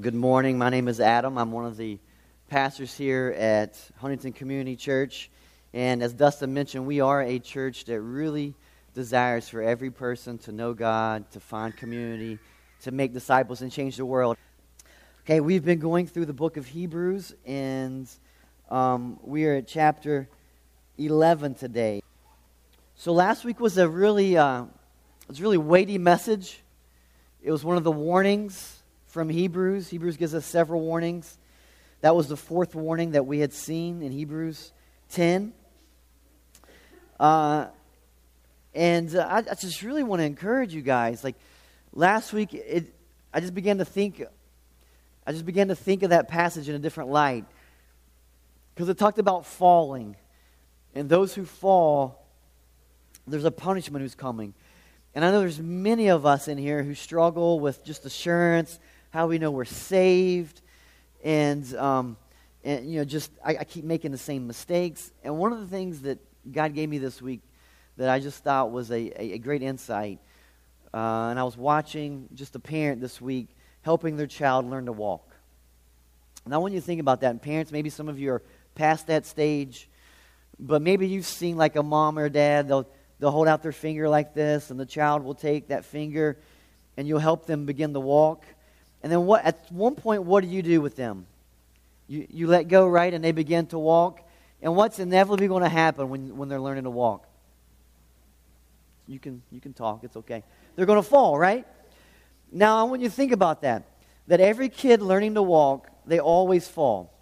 Good morning. My name is Adam. I'm one of the pastors here at Huntington Community Church. And as Dustin mentioned, we are a church that really desires for every person to know God, to find community, to make disciples, and change the world. Okay, we've been going through the book of Hebrews, and um, we are at chapter 11 today. So last week was a really, uh, it was a really weighty message. It was one of the warnings from Hebrews. Hebrews gives us several warnings. That was the fourth warning that we had seen in Hebrews 10. Uh, and uh, I, I, just really want to encourage you guys. Like last week, it, I just began to think. I just began to think of that passage in a different light because it talked about falling, and those who fall, there's a punishment who's coming. And I know there's many of us in here who struggle with just assurance how we know we're saved, and, um, and you know, just I, I keep making the same mistakes. And one of the things that God gave me this week that I just thought was a, a, a great insight, uh, and I was watching just a parent this week helping their child learn to walk. Now, when you to think about that, and parents, maybe some of you are past that stage, but maybe you've seen like a mom or dad, they'll, they'll hold out their finger like this, and the child will take that finger, and you'll help them begin to walk. And then what, at one point, what do you do with them? You, you let go, right? And they begin to walk. And what's inevitably going to happen when, when they're learning to walk? You can, you can talk, it's okay. They're going to fall, right? Now, I want you to think about that. That every kid learning to walk, they always fall.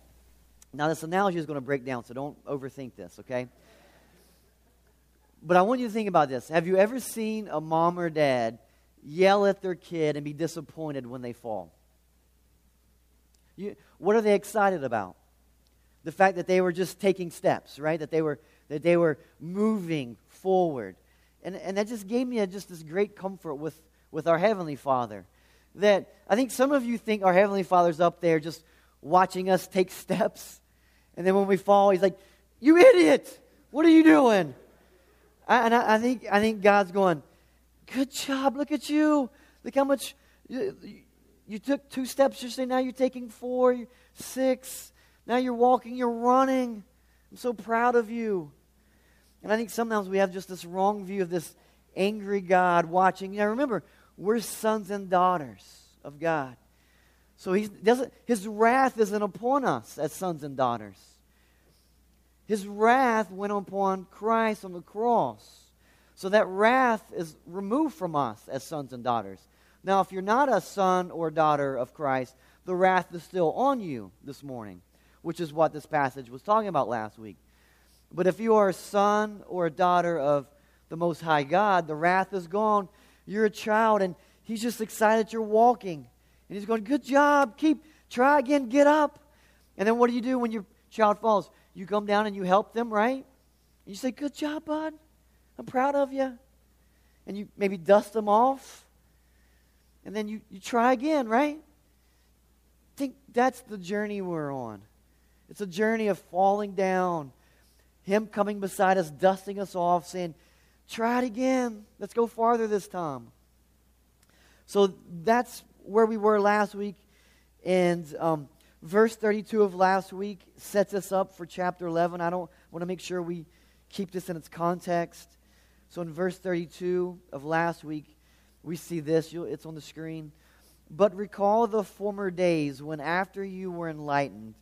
Now, this analogy is going to break down, so don't overthink this, okay? But I want you to think about this. Have you ever seen a mom or dad yell at their kid and be disappointed when they fall? You, what are they excited about? The fact that they were just taking steps, right? That they were, that they were moving forward. And, and that just gave me a, just this great comfort with, with our Heavenly Father. That I think some of you think our Heavenly Father's up there just watching us take steps. And then when we fall, He's like, You idiot! What are you doing? I, and I, I, think, I think God's going, Good job. Look at you. Look how much you, you took two steps yesterday. Now you're taking four, six. Now you're walking, you're running. I'm so proud of you. And I think sometimes we have just this wrong view of this angry God watching. Now remember, we're sons and daughters of God. So he doesn't, his wrath isn't upon us as sons and daughters. His wrath went upon Christ on the cross. So that wrath is removed from us as sons and daughters. Now, if you're not a son or daughter of Christ, the wrath is still on you this morning, which is what this passage was talking about last week. But if you are a son or a daughter of the Most High God, the wrath is gone. You're a child, and He's just excited you're walking. And He's going, Good job. Keep, try again, get up. And then what do you do when your child falls? You come down and you help them, right? And you say, Good job, bud. I'm proud of you. And you maybe dust them off. And then you, you try again, right? Think that's the journey we're on. It's a journey of falling down, Him coming beside us, dusting us off, saying, Try it again. Let's go farther this time. So that's where we were last week. And um, verse 32 of last week sets us up for chapter 11. I don't want to make sure we keep this in its context. So in verse 32 of last week, we see this. It's on the screen. But recall the former days when, after you were enlightened,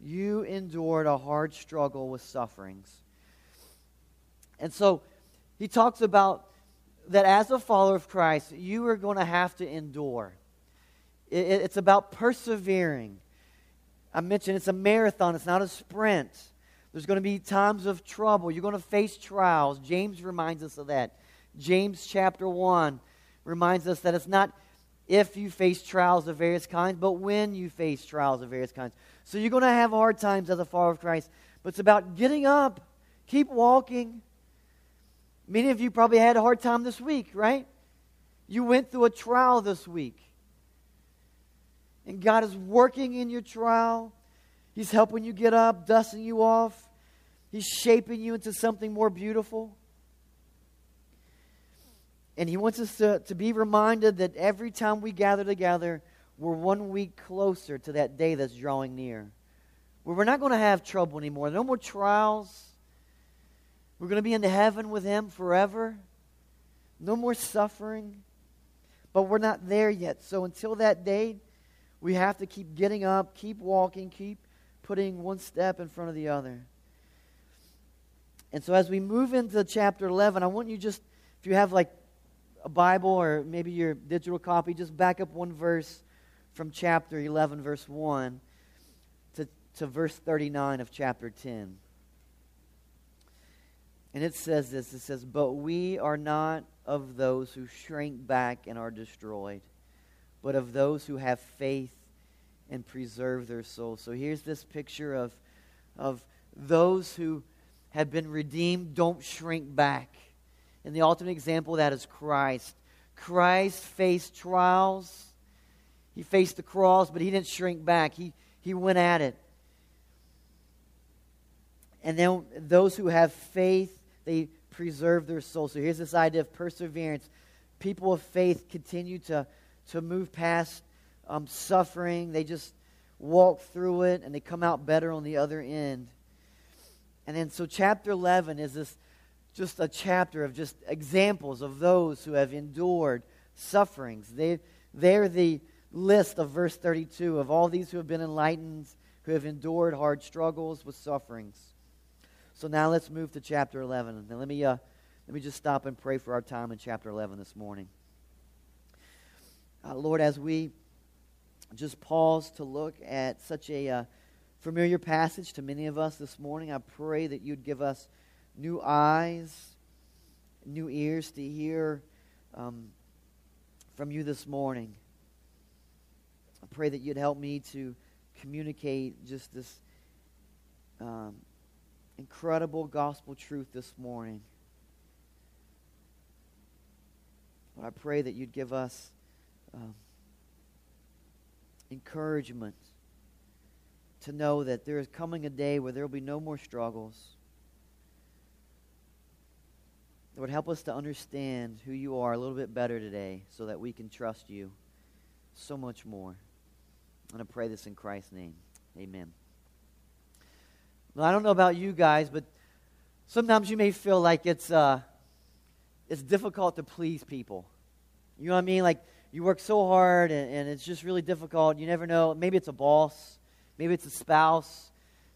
you endured a hard struggle with sufferings. And so he talks about that as a follower of Christ, you are going to have to endure. It's about persevering. I mentioned it's a marathon, it's not a sprint. There's going to be times of trouble. You're going to face trials. James reminds us of that. James chapter 1 reminds us that it's not if you face trials of various kinds, but when you face trials of various kinds. So you're going to have hard times as a follower of Christ, but it's about getting up, keep walking. Many of you probably had a hard time this week, right? You went through a trial this week. And God is working in your trial. He's helping you get up, dusting you off. He's shaping you into something more beautiful. And He wants us to, to be reminded that every time we gather together, we're one week closer to that day that's drawing near. Where we're not going to have trouble anymore. No more trials. We're going to be in heaven with Him forever. No more suffering. But we're not there yet. So until that day, we have to keep getting up, keep walking, keep putting one step in front of the other. And so as we move into chapter 11, I want you just, if you have like a Bible or maybe your digital copy, just back up one verse from chapter 11, verse 1 to, to verse 39 of chapter 10. And it says this it says, But we are not of those who shrink back and are destroyed, but of those who have faith and preserve their soul. So here's this picture of, of those who have been redeemed, don't shrink back. And the ultimate example of that is Christ. Christ faced trials. He faced the cross, but he didn't shrink back. He, he went at it. And then those who have faith, they preserve their soul. So here's this idea of perseverance. People of faith continue to, to move past um, suffering. They just walk through it and they come out better on the other end. And then, so chapter 11 is this just a chapter of just examples of those who have endured sufferings. They, they're the list of verse 32 of all these who have been enlightened, who have endured hard struggles with sufferings. So now let's move to chapter 11. Now let me, uh, let me just stop and pray for our time in chapter 11 this morning. Uh, Lord, as we just pause to look at such a uh, familiar passage to many of us this morning. I pray that you'd give us new eyes, new ears to hear um, from you this morning. I pray that you'd help me to communicate just this um, incredible gospel truth this morning. But I pray that you'd give us um, encouragement to know that there is coming a day where there will be no more struggles. Would help us to understand who you are a little bit better today so that we can trust you so much more. And to pray this in Christ's name. Amen. Well, I don't know about you guys, but sometimes you may feel like it's, uh, it's difficult to please people. You know what I mean? Like, you work so hard and, and it's just really difficult. You never know. Maybe it's a boss, maybe it's a spouse,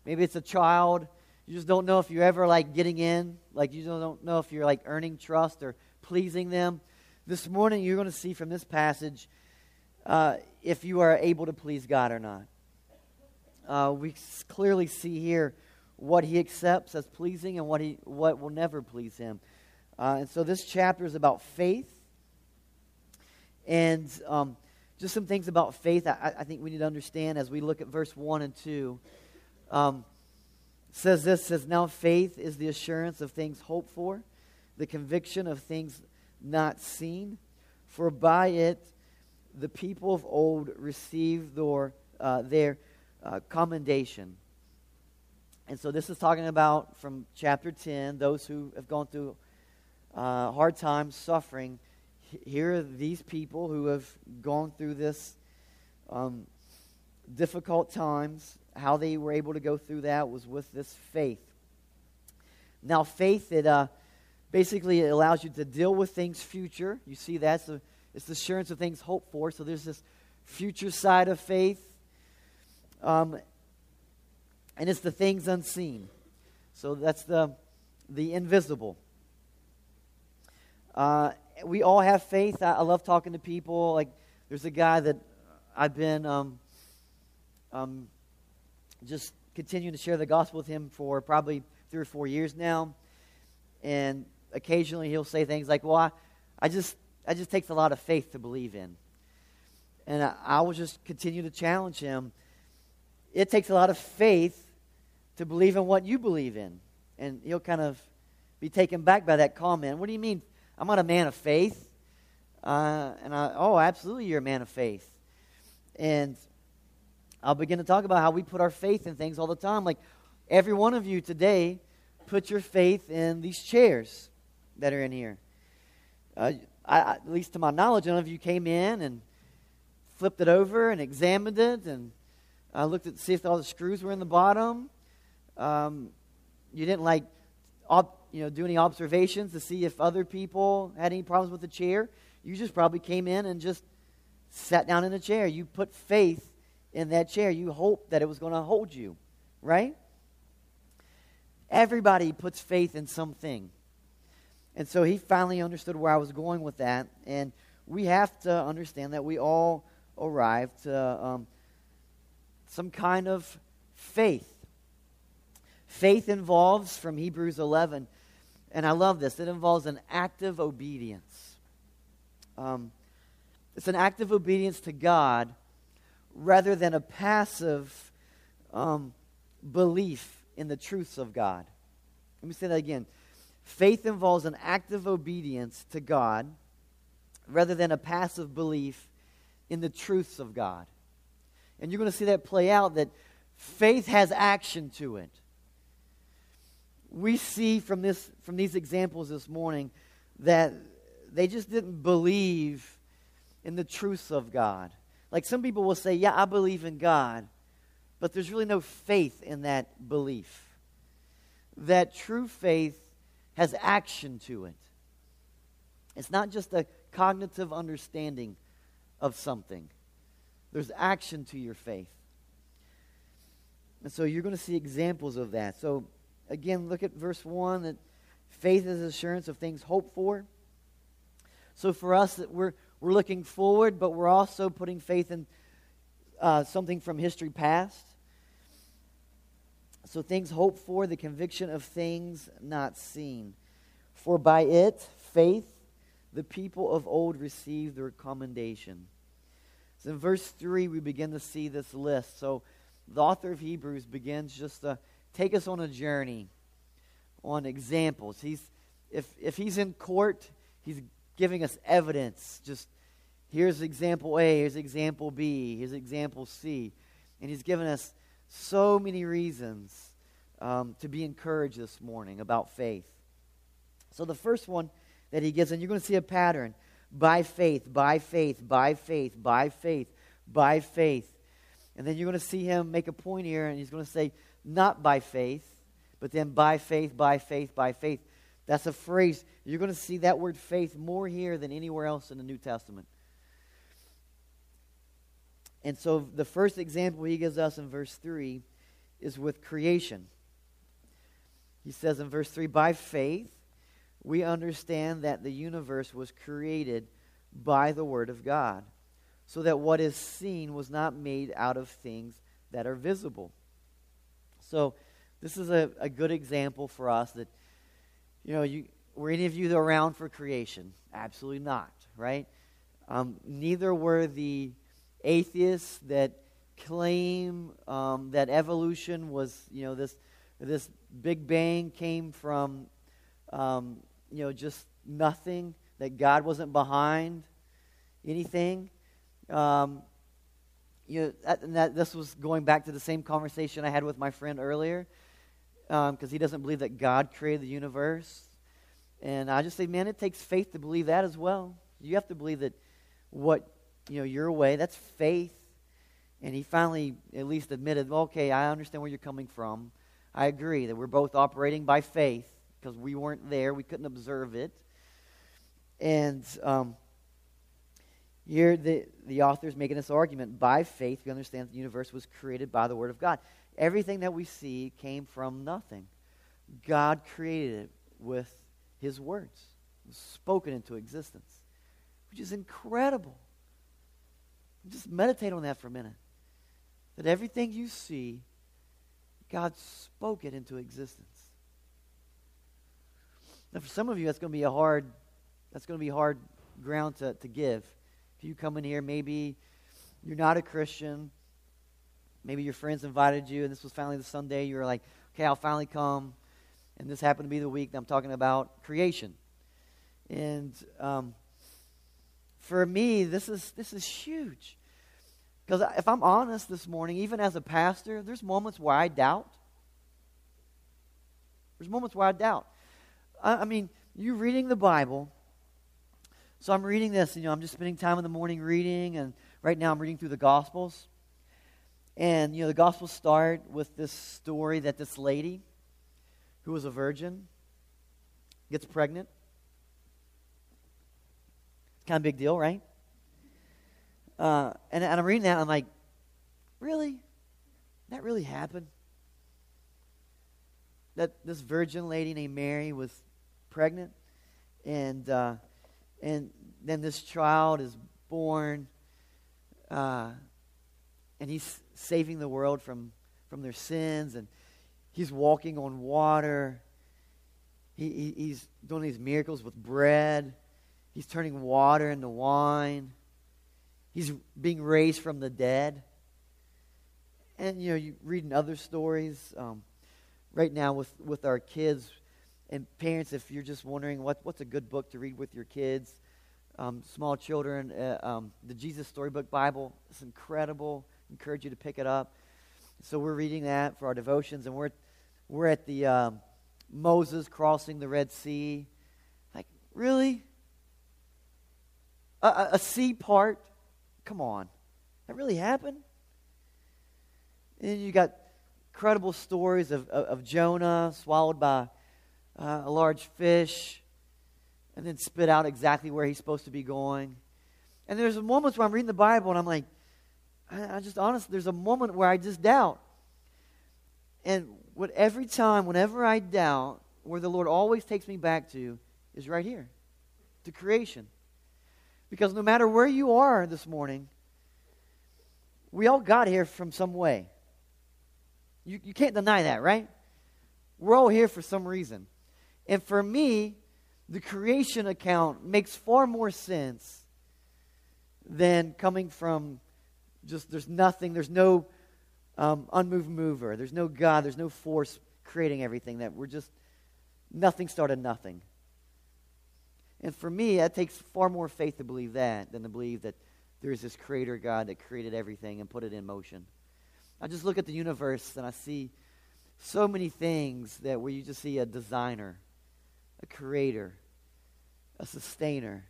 maybe it's a child. You just don't know if you're ever like getting in, like you don't know if you're like earning trust or pleasing them. This morning, you're going to see from this passage uh, if you are able to please God or not. Uh, we clearly see here what he accepts as pleasing and what he what will never please him. Uh, and so this chapter is about faith and um, just some things about faith I, I, think we need to understand as we look at verse 1 and 2. Um, says this says now faith is the assurance of things hoped for the conviction of things not seen for by it the people of old received their, uh, their uh, commendation and so this is talking about from chapter 10 those who have gone through uh, hard times suffering here are these people who have gone through this um, difficult times. How they were able to go through that was with this faith. Now, faith, it uh, basically allows you to deal with things future. You see that? So it's the assurance of things hoped for. So there's this future side of faith. Um, and it's the things unseen. So that's the, the invisible. Uh, we all have faith. I, I, love talking to people. Like, there's a guy that I've been um, um, just continuing to share the gospel with him for probably three or four years now. And occasionally he'll say things like, Well, I, I just, I just takes a lot of faith to believe in. And I, I will just continue to challenge him. It takes a lot of faith to believe in what you believe in. And he'll kind of be taken back by that comment. What do you mean I'm not a man of faith. Uh, and I, oh, absolutely, you're a man of faith. And I'll begin to talk about how we put our faith in things all the time. Like every one of you today, put your faith in these chairs that are in here. Uh, I, at least to my knowledge, none of you came in and flipped it over and examined it and uh, looked at see if all the screws were in the bottom. Um, you didn't like op, you know do any observations to see if other people had any problems with the chair. You just probably came in and just sat down in a chair. You put faith in that chair. You hoped that it was going to hold you, right? Everybody puts faith in something. And so he finally understood where I was going with that. And we have to understand that we all arrive to um, some kind of faith. Faith involves, from Hebrews 11, and I love this, it involves an active obedience. Um, it's an active obedience to God rather than a passive um, belief in the truths of God. Let me say that again. Faith involves an active obedience to God rather than a passive belief in the truths of God. And you're going to see that play out that faith has action to it. We see from this from these examples this morning that they just didn't believe in the truths of God. Like some people will say, "Yeah, I believe in God," but there's really no faith in that belief. That true faith has action to it. It's not just a cognitive understanding of something, there's action to your faith. And so you're going to see examples of that. So, again, look at verse 1 that faith is assurance of things hoped for. So, for us, that we're, we're looking forward, but we're also putting faith in uh, something from history past. So things hoped for, the conviction of things not seen. For by it, faith, the people of old received their commendation. So in verse 3, we begin to see this list. So the author of Hebrews begins just to take us on a journey on examples. He's, if, if he's in court, he's giving us evidence. Just here's example A, here's example B, here's example C. And he's given us so many reasons um, to be encouraged this morning about faith. So, the first one that he gives, and you're going to see a pattern by faith, by faith, by faith, by faith, by faith. And then you're going to see him make a point here, and he's going to say, not by faith, but then by faith, by faith, by faith. That's a phrase. You're going to see that word faith more here than anywhere else in the New Testament. And so the first example he gives us in verse 3 is with creation. He says in verse 3 By faith, we understand that the universe was created by the Word of God, so that what is seen was not made out of things that are visible. So, this is a, a good example for us that, you know, you, were any of you around for creation? Absolutely not, right? Um, neither were the atheists that claim um, that evolution was, you know, this this Big Bang came from, um, you know, just nothing. That God wasn't behind anything. Um, you know, that, that, this was going back to the same conversation I had with my friend earlier, because um, he doesn't believe that God created the universe. And I just say, man, it takes faith to believe that as well. You have to believe that what you know, your way. That's faith. And he finally at least admitted, okay, I understand where you're coming from. I agree that we're both operating by faith because we weren't there. We couldn't observe it. And um, here the, the author is making this argument. By faith, we understand the universe was created by the Word of God. Everything that we see came from nothing. God created it with His words, spoken into existence, which is incredible. Just meditate on that for a minute. That everything you see, God spoke it into existence. Now, for some of you, that's going to be a hard, that's going to be hard ground to, to give. If you come in here, maybe you're not a Christian. Maybe your friends invited you, and this was finally the Sunday. You were like, okay, I'll finally come. And this happened to be the week that I'm talking about creation. And um, for me, this is, this is huge. Because if I'm honest this morning, even as a pastor, there's moments where I doubt. There's moments where I doubt. I, I mean, you reading the Bible. So I'm reading this, you know, I'm just spending time in the morning reading, and right now I'm reading through the Gospels. And, you know, the Gospels start with this story that this lady who was a virgin gets pregnant. Kind of a big deal, right? Uh, and, and I'm reading that, and I'm like, really? That really happened? That this virgin lady named Mary was pregnant? And, uh, and then this child is born, uh, and he's saving the world from, from their sins, and he's walking on water. He, he, he's doing these miracles with bread. He's turning water into wine. He's being raised from the dead. And, you know, you read in other stories um, right now with, with our kids and parents, if you're just wondering what, what's a good book to read with your kids, um, small children, uh, um, the Jesus Storybook Bible is incredible. Encourage you to pick it up. So we're reading that for our devotions, and we're, we're at the um, Moses crossing the Red Sea. Like, really? A, a, a sea part? Come on. That really happened? And you got incredible stories of, of, of Jonah swallowed by uh, a large fish and then spit out exactly where he's supposed to be going. And there's moments where I'm reading the Bible and I'm like, I, I just honestly, there's a moment where I just doubt. And what every time, whenever I doubt, where the Lord always takes me back to is right here, to creation. Because no matter where you are this morning, we all got here from some way. You, you can't deny that, right? We're all here for some reason. And for me, the creation account makes far more sense than coming from just there's nothing, there's no um, unmoved mover, there's no God, there's no force creating everything, that we're just, nothing started nothing. And for me, that takes far more faith to believe that than to believe that there is this creator God that created everything and put it in motion. I just look at the universe and I see so many things that where you just see a designer, a creator, a sustainer.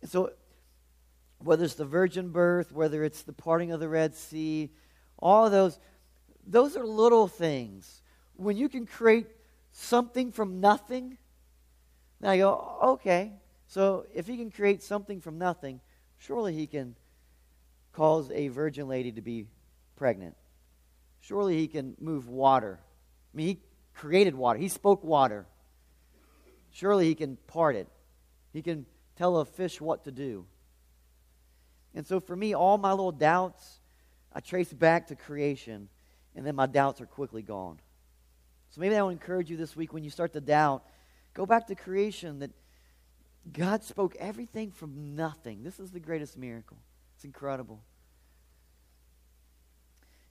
And so, whether it's the virgin birth, whether it's the parting of the Red Sea, all of those, those are little things. When you can create something from nothing, now you go, okay, so if he can create something from nothing, surely he can cause a virgin lady to be pregnant. Surely he can move water. I mean, he created water, he spoke water. Surely he can part it, he can tell a fish what to do. And so for me, all my little doubts, I trace back to creation, and then my doubts are quickly gone. So maybe I will encourage you this week when you start to doubt Go back to creation that God spoke everything from nothing. This is the greatest miracle. It's incredible.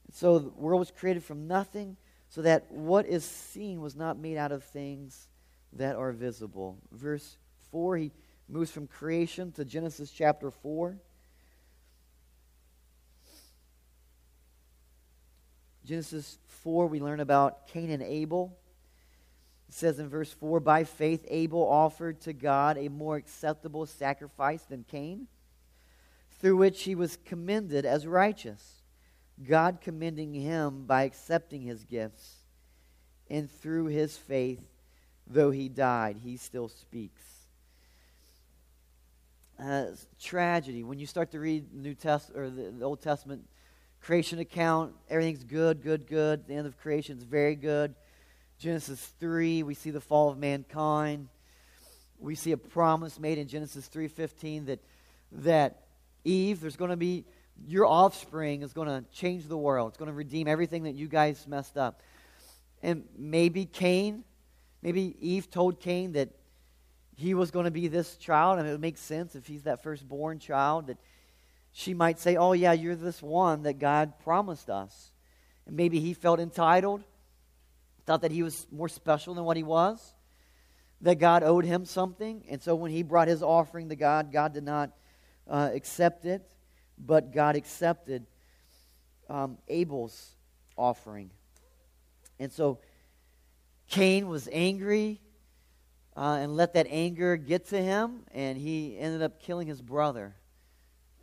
And so the world was created from nothing, so that what is seen was not made out of things that are visible. Verse 4, he moves from creation to Genesis chapter 4. Genesis 4, we learn about Cain and Abel. It says in verse 4 By faith, Abel offered to God a more acceptable sacrifice than Cain, through which he was commended as righteous, God commending him by accepting his gifts. And through his faith, though he died, he still speaks. Uh, tragedy. When you start to read the New Test or the, the Old Testament creation account, everything's good, good, good. The end of creation is very good Genesis 3, we see the fall of mankind. We see a promise made in Genesis 3:15 that that Eve, there's going to be your offspring is going to change the world. It's going to redeem everything that you guys messed up. And maybe Cain, maybe Eve told Cain that he was going to be this child, and it would make sense if he's that firstborn child that she might say, "Oh yeah, you're this one that God promised us." And maybe he felt entitled thought that he was more special than what he was, that God owed him something. And so when he brought his offering to God, God did not uh, accept it, but God accepted um, Abel's offering. And so Cain was angry uh, and let that anger get to him, and he ended up killing his brother.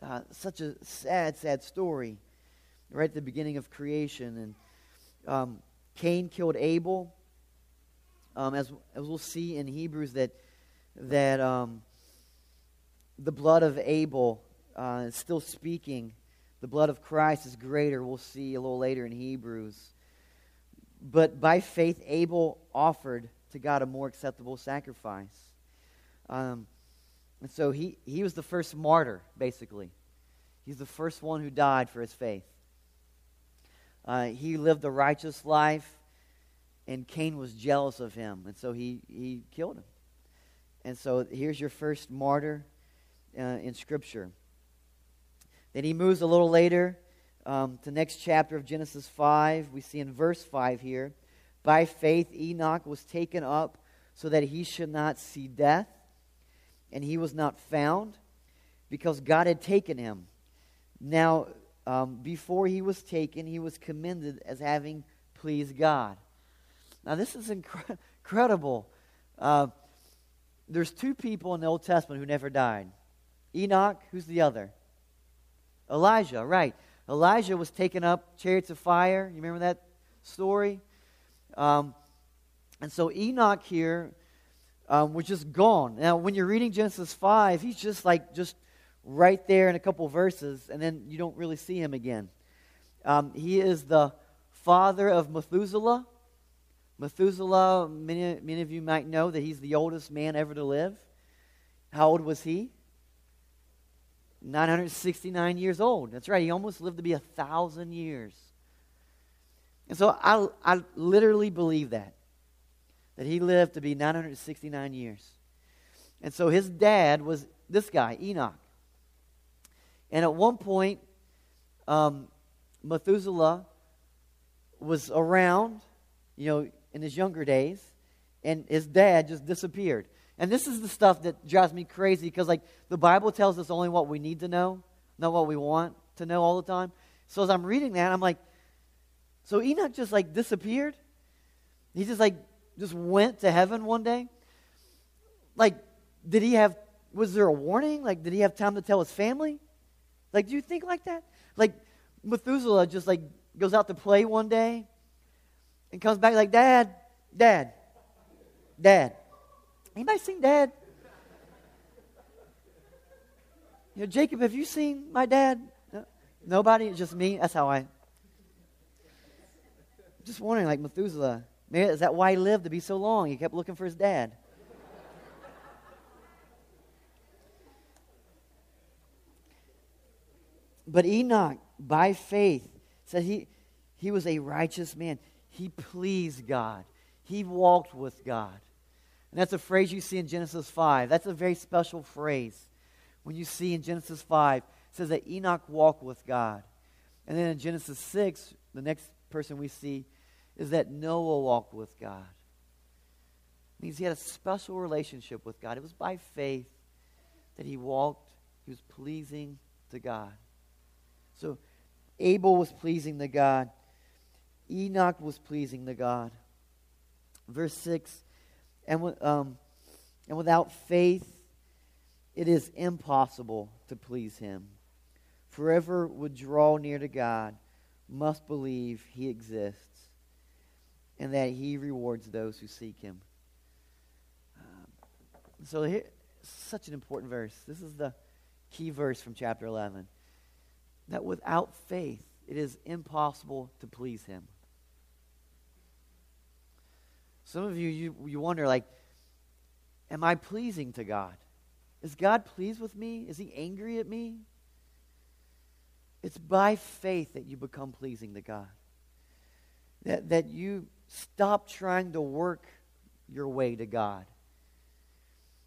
Uh, such a sad, sad story right at the beginning of creation. And um, Cain killed Abel. Um, as, as we'll see in Hebrews, that, that um, the blood of Abel uh, is still speaking. The blood of Christ is greater. We'll see a little later in Hebrews. But by faith, Abel offered to God a more acceptable sacrifice. Um, and so he, he was the first martyr, basically. He's the first one who died for his faith. Uh, he lived a righteous life, and Cain was jealous of him, and so he, he killed him. And so here's your first martyr uh, in Scripture. Then he moves a little later um, to next chapter of Genesis 5. We see in verse 5 here, by faith Enoch was taken up so that he should not see death, and he was not found because God had taken him. Now, um, before he was taken, he was commended as having pleased God. Now, this is incre- incredible. Uh, there's two people in the Old Testament who never died Enoch, who's the other? Elijah, right. Elijah was taken up, chariots of fire. You remember that story? Um, and so Enoch here um, was just gone. Now, when you're reading Genesis 5, he's just like, just right there in a couple verses, and then you don't really see him again. Um, he is the father of Methuselah. Methuselah, many, many of you might know that he's the oldest man ever to live. How old was he? 969 years old. That's right. He almost lived to be a thousand years. And so I, I literally believe that. That he lived to be 969 years. And so his dad was this guy, Enoch. And at one point, um, Methuselah was around, you know, in his younger days, and his dad just disappeared. And this is the stuff that drives me crazy because, like, the Bible tells us only what we need to know, not what we want to know all the time. So as I'm reading that, I'm like, so Enoch just like disappeared? He just like just went to heaven one day? Like, did he have, was there a warning? Like, did he have time to tell his family? Like, do you think like that? Like, Methuselah just like goes out to play one day and comes back like, Dad, Dad, Dad. Anybody seen Dad? You know, Jacob, have you seen my dad? No, nobody? Just me? That's how I. Just wondering, like Methuselah, maybe is that why he lived to be so long? He kept looking for his dad. But Enoch, by faith, said he, he was a righteous man. He pleased God. He walked with God. And that's a phrase you see in Genesis 5. That's a very special phrase. When you see in Genesis 5, it says that Enoch walked with God. And then in Genesis 6, the next person we see is that Noah walked with God. It means he had a special relationship with God. It was by faith that he walked, he was pleasing to God. So Abel was pleasing to God. Enoch was pleasing to God. Verse 6 and, um, and without faith, it is impossible to please him. Forever would draw near to God must believe he exists and that he rewards those who seek him. Um, so here, such an important verse. This is the key verse from chapter 11 that without faith, it is impossible to please him. Some of you, you, you wonder, like, am I pleasing to God? Is God pleased with me? Is he angry at me? It's by faith that you become pleasing to God. That, that you stop trying to work your way to God.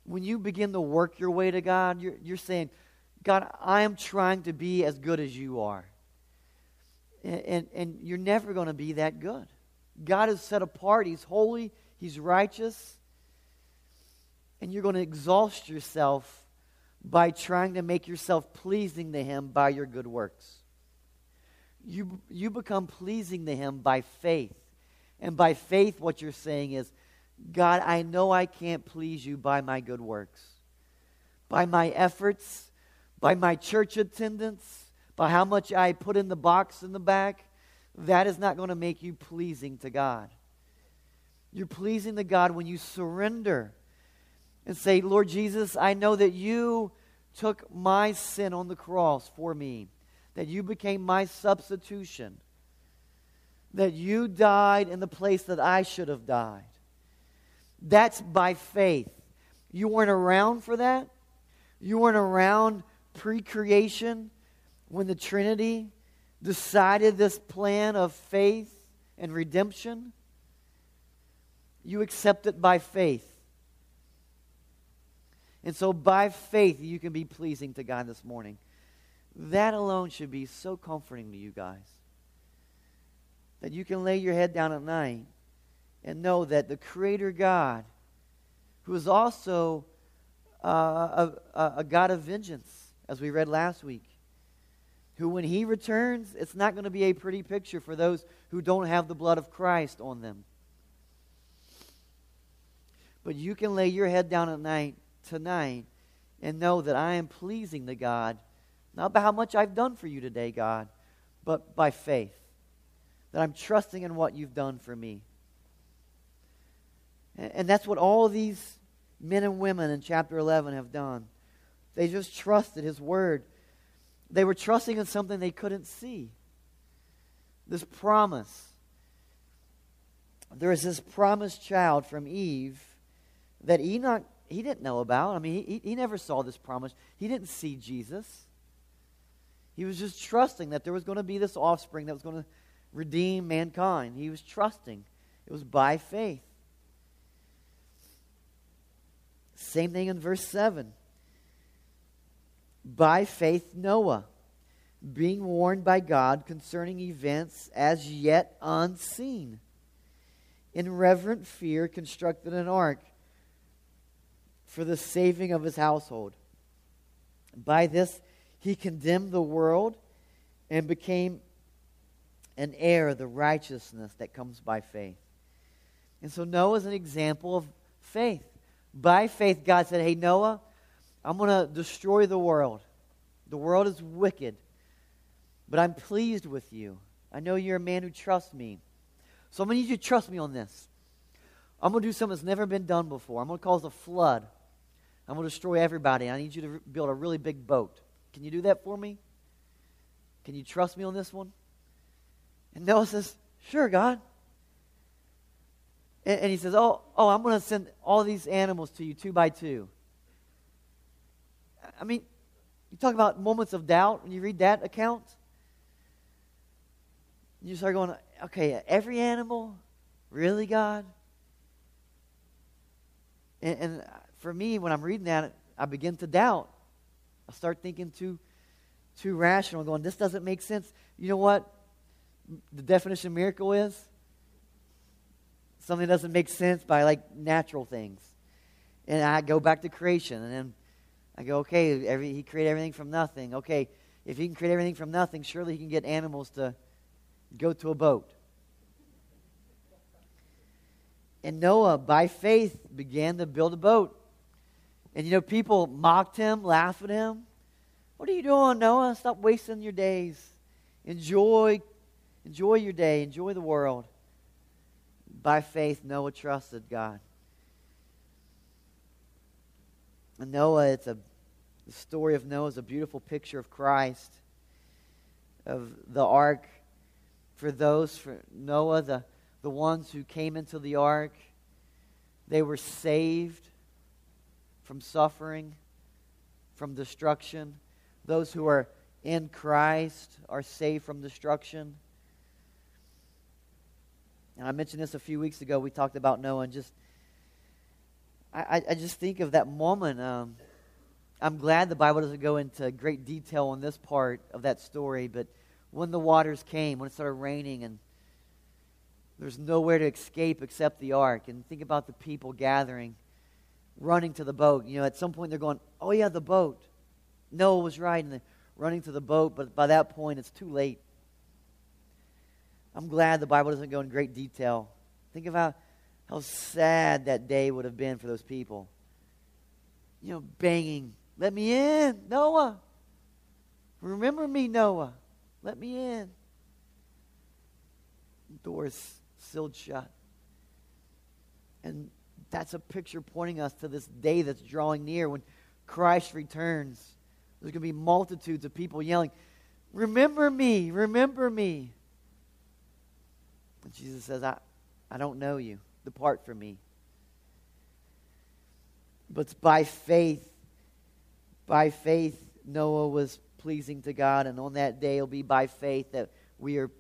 When you begin to work your way to God, you're, you're saying, God, I am trying to be as good as you are. And, and, and you're never going to be that good. God is set apart, He's holy, He's righteous. And you're going to exhaust yourself by trying to make yourself pleasing to Him by your good works. You, you become pleasing to Him by faith. And by faith, what you're saying is, God, I know I can't please you by my good works, by my efforts, by my church attendance, by how much I put in the box in the back, that is not going to make you pleasing to God. You're pleasing to God when you surrender and say, Lord Jesus, I know that you took my sin on the cross for me, that you became my substitution, that you died in the place that I should have died. That's by faith. You weren't around for that. You weren't around pre creation when the Trinity decided this plan of faith and redemption. You accept it by faith. And so, by faith, you can be pleasing to God this morning. That alone should be so comforting to you guys. That you can lay your head down at night and know that the Creator God, who is also uh, a, a God of vengeance, as we read last week, who, when He returns, it's not going to be a pretty picture for those who don't have the blood of Christ on them. But you can lay your head down at night tonight and know that I am pleasing to God, not by how much I've done for you today, God, but by faith. That I'm trusting in what you've done for me. And that's what all these men and women in chapter 11 have done. They just trusted His word. They were trusting in something they couldn't see. This promise. There is this promised child from Eve that Enoch he didn't know about. I mean, he, he never saw this promise. He didn't see Jesus. He was just trusting that there was going to be this offspring that was going to redeem mankind. He was trusting. It was by faith. Same thing in verse 7. By faith, Noah, being warned by God concerning events as yet unseen, in reverent fear constructed an ark for the saving of his household. By this, he condemned the world and became an heir of the righteousness that comes by faith. And so Noah is an example of faith. By faith, God said, Hey, Noah, I'm going to destroy the world. The world is wicked, but I'm pleased with you. I know you're a man who trusts me. So I'm going to need you to trust me on this. I'm going to do something that's never been done before. I'm going to cause a flood. I'm going to destroy everybody. I need you to build a really big boat. Can you do that for me? Can you trust me on this one? And Noah says, Sure, God. And, and he says, Oh, oh, I'm going to send all these animals to you two by two. I mean, you talk about moments of doubt when you read that account. You start going, okay, every animal? Really, God? And, and for me, when I'm reading that, I begin to doubt. I start thinking too, too rational, going, this doesn't make sense. You know what the definition of miracle is? Something doesn't make sense by like natural things. And I go back to creation, and then I go, okay, every, he created everything from nothing. Okay, if he can create everything from nothing, surely he can get animals to go to a boat. And Noah, by faith, began to build a boat. And you know, people mocked him, laughed at him. What are you doing, Noah? Stop wasting your days. Enjoy, enjoy your day. Enjoy the world. By faith, Noah trusted God. And Noah, it's a the story of Noah is a beautiful picture of Christ, of the ark. For those, for Noah, the, the ones who came into the ark, they were saved from suffering, from destruction. Those who are in Christ are saved from destruction. And I mentioned this a few weeks ago. We talked about Noah, and just I, I just think of that moment. Um, I'm glad the Bible doesn't go into great detail on this part of that story, but when the waters came, when it started raining, and there's nowhere to escape except the ark, and think about the people gathering running to the boat. You know, at some point they're going, oh, yeah, the boat. Noah was right, and running to the boat, but by that point it's too late. I'm glad the Bible doesn't go in great detail. Think about how sad that day would have been for those people. You know, banging, let me in, Noah. Remember me, Noah. Let me in. Doors sealed shut. And that's a picture pointing us to this day that's drawing near when Christ returns. There's going to be multitudes of people yelling, Remember me, remember me. And Jesus says, I, I don't know you. Depart from me. But by faith, by faith, Noah was pleasing to God, and on that day it'll be by faith that we are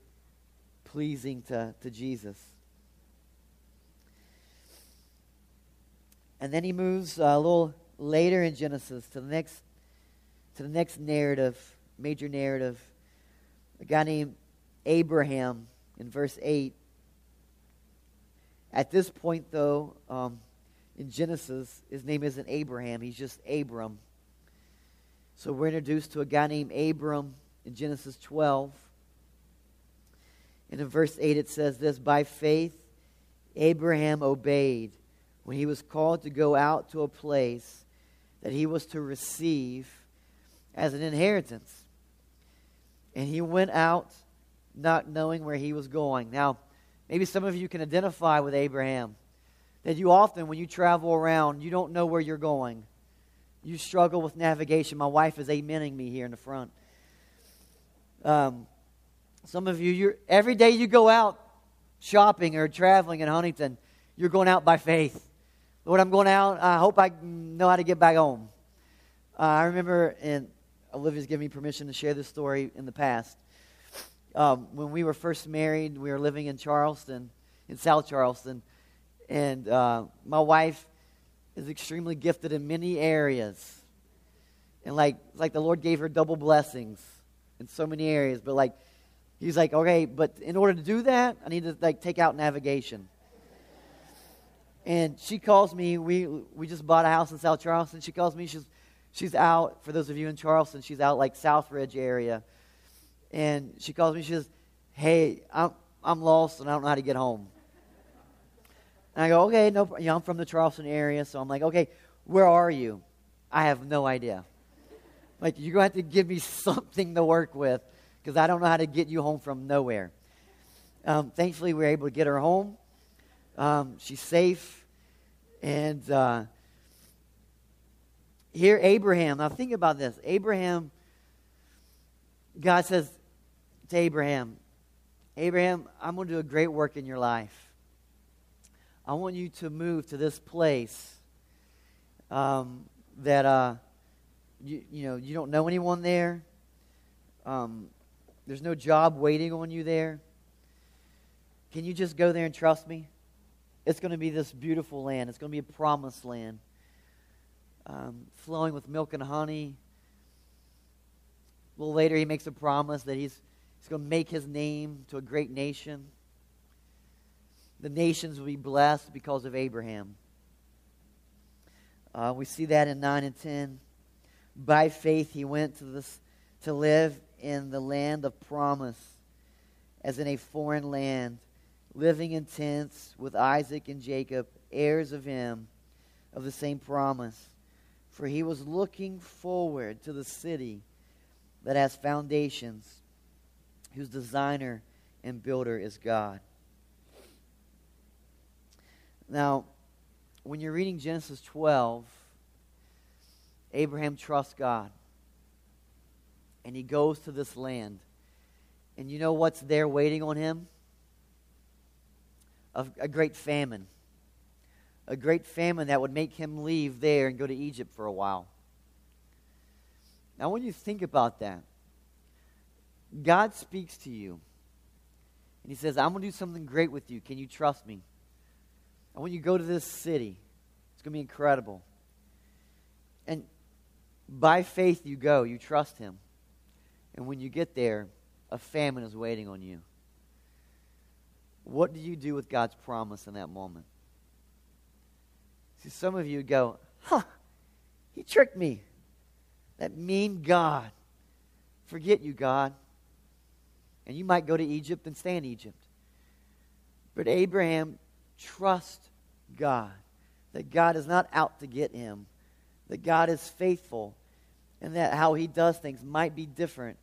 pleasing to, to Jesus. And then he moves a little later in Genesis to the next to the next narrative, major narrative. A guy named Abraham in verse 8. At this point, though, um, in Genesis, his name isn't Abraham, he's just Abram. So we're introduced to a guy named Abram in Genesis 12. And in verse 8 it says this By faith, Abraham obeyed when he was called to go out to a place that he was to receive as an inheritance. And he went out not knowing where he was going. Now, maybe some of you can identify with Abraham. That you often, when you travel around, you don't know where you're going you struggle with navigation. My wife is amening me here in the front. Um, some of you, you're, every day you go out shopping or traveling in Huntington, you're going out by faith. Lord, I'm going out. I hope I know how to get back home. Uh, I remember, and Olivia's given me permission to share this story in the past. Um, when we were first married, we were living in Charleston, in South Charleston, and uh, my wife is extremely gifted in many areas. And like, like the Lord gave her double blessings in so many areas. But like, he's like, okay, but in order to do that, I need to like take out navigation. And she calls me. We we just bought a house in South Charleston. She calls me. She's she's out. For those of you in Charleston, she's out like Southridge area. And she calls me. She says, "Hey, I'm I'm lost and I don't know how to get home." And I go, okay, no, you know, I'm from the Charleston area, so I'm like, okay, where are you? I have no idea. Like, you're going to have to give me something to work with because I don't know how to get you home from nowhere. Um, thankfully, we were able to get her home. Um, she's safe. And uh, here, Abraham, now think about this. Abraham, God says to Abraham, Abraham, I'm going to do a great work in your life. I want you to move to this place um, that uh, you, you know you don't know anyone there. Um, there's no job waiting on you there. Can you just go there and trust me? It's going to be this beautiful land. It's going to be a promised land, um, flowing with milk and honey. A little later, he makes a promise that he's, he's going to make his name to a great nation the nations will be blessed because of Abraham. Uh, we see that in 9 and 10. By faith, he went to, this, to live in the land of promise, as in a foreign land, living in tents with Isaac and Jacob, heirs of him, of the same promise. For he was looking forward to the city that has foundations, whose designer and builder is God. Now, when you're reading Genesis 12, Abraham trusts God. And he goes to this land. And you know what's there waiting on him? A, a great famine. A great famine that would make him leave there and go to Egypt for a while. Now, when you think about that, God speaks to you. And he says, I'm going to do something great with you. Can you trust me? And when you go to this city, it's going to be incredible. And by faith, you go, you trust Him. And when you get there, a famine is waiting on you. What do you do with God's promise in that moment? See, some of you go, huh, he tricked me. That mean God. Forget you, God. And you might go to Egypt and stay in Egypt. But Abraham trust God. That God is not out to get him, that God is faithful. and that how he does things might be different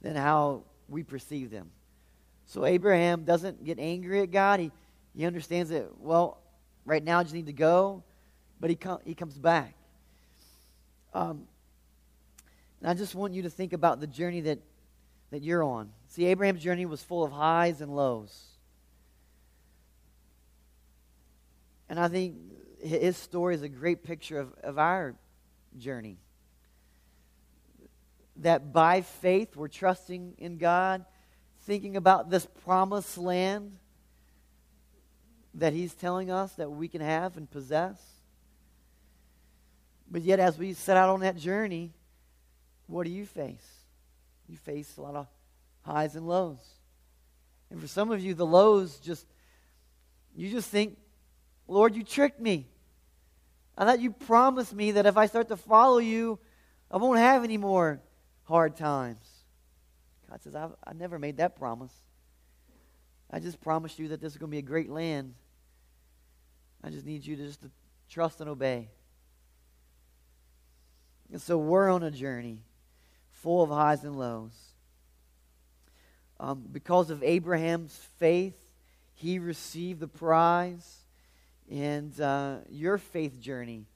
than how we perceive them. So Abraham doesn't get angry at God. He, he understands that, well, right now I just need to go, but he, com- he comes back. Um, and I just want you to think about the journey that, that you're on. See, Abraham's journey was full of highs and lows. And I think his story is a great picture of, of our journey. That by faith we're trusting in God, thinking about this promised land that He's telling us that we can have and possess. But yet, as we set out on that journey, what do you face? You face a lot of highs and lows. And for some of you, the lows just, you just think, Lord, you tricked me. I thought you promised me that if I start to follow you, I won't have any more hard times. God says, I've, I never made that promise. I just promised you that this is going to be a great land. I just need you to just to trust and obey. And so we're on a journey full of highs and lows. Um, because of Abraham's faith, he received the prize. And uh, your faith journey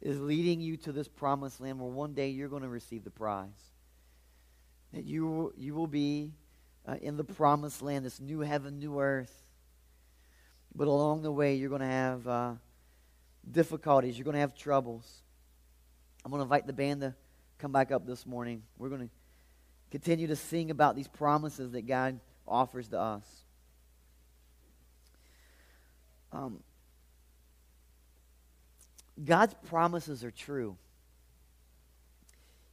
is leading you to this promised land where one day you're going to receive the prize. That you, you will be uh, in the promised land, this new heaven, new earth. But along the way, you're going to have uh, difficulties, you're going to have troubles. I'm going to invite the band to come back up this morning. We're going to continue to sing about these promises that God offers to us. Um, God's promises are true.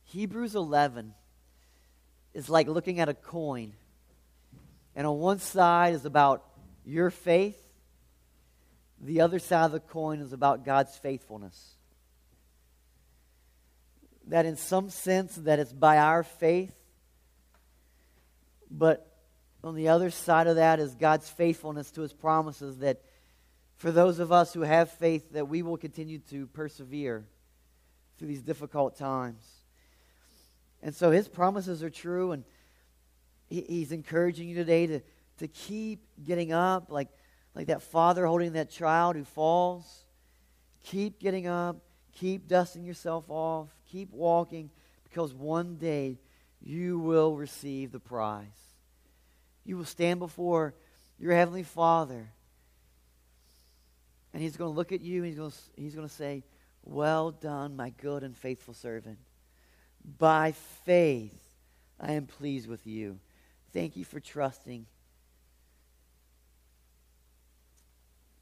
Hebrews 11 is like looking at a coin. And on one side is about your faith, the other side of the coin is about God's faithfulness. That in some sense that it's by our faith, but on the other side of that is God's faithfulness to his promises that for those of us who have faith that we will continue to persevere through these difficult times. And so his promises are true, and he, he's encouraging you today to, to keep getting up, like, like that father holding that child who falls. Keep getting up, keep dusting yourself off, keep walking, because one day you will receive the prize. You will stand before your Heavenly Father and he's going to look at you and he's going to, he's going to say, Well done, my good and faithful servant. By faith, I am pleased with you. Thank you for trusting.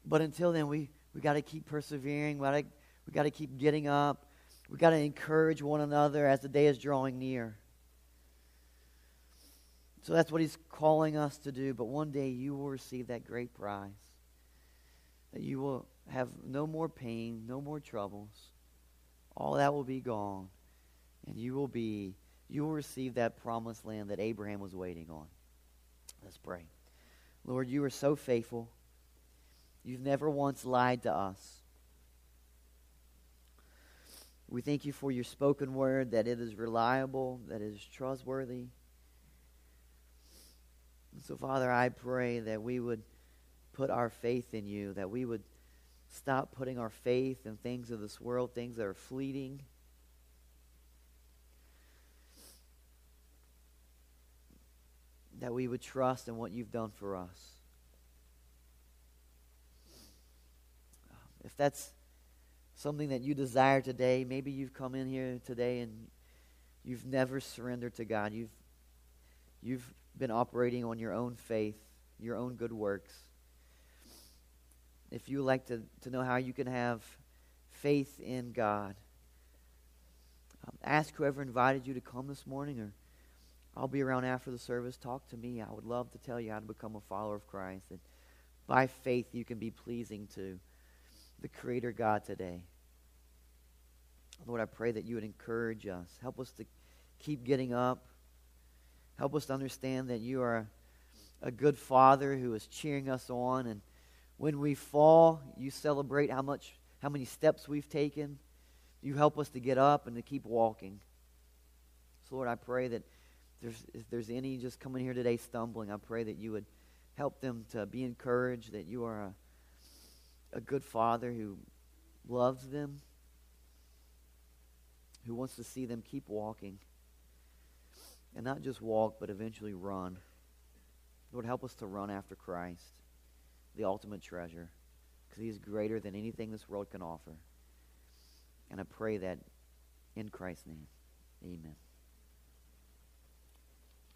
But until then, we, we got to keep persevering. We got we to keep getting up. We got to encourage one another as the day is drawing near. So that's what he's calling us to do. But one day you will receive that great prize that you will have no more pain, no more troubles. All that will be gone. And you will be, you will receive that promised land that Abraham was waiting on. Let's pray. Lord, you are so faithful. You've never once lied to us. We thank you for your spoken word, that it is reliable, that it is trustworthy. So, Father, I pray that we would put our faith in you, that we would stop putting our faith in things of this world, things that are fleeting. That we would trust in what you've done for us. If that's something that you desire today, maybe you've come in here today and you've never surrendered to God. You've, you've been operating on your own faith, your own good works if you would like to, to know how you can have faith in God, um, ask whoever invited you to come this morning, or I'll be around after the service. Talk to me. I would love to tell you how to become a follower of Christ. And by faith, you can be pleasing to the Creator God today. Lord, I pray that you would encourage us. Help us to keep getting up. Help us to understand that you are a, a good Father who is cheering us on and when we fall, you celebrate how much how many steps we've taken. You help us to get up and to keep walking. So, Lord, I pray that there's, if there's any just coming here today stumbling, I pray that you would help them to be encouraged, that you are a, a good father who loves them, who wants to see them keep walking. And not just walk, but eventually run. Lord, help us to run after Christ, the ultimate treasure, because he is greater than anything this world can offer. And I pray that in Christ's name, amen.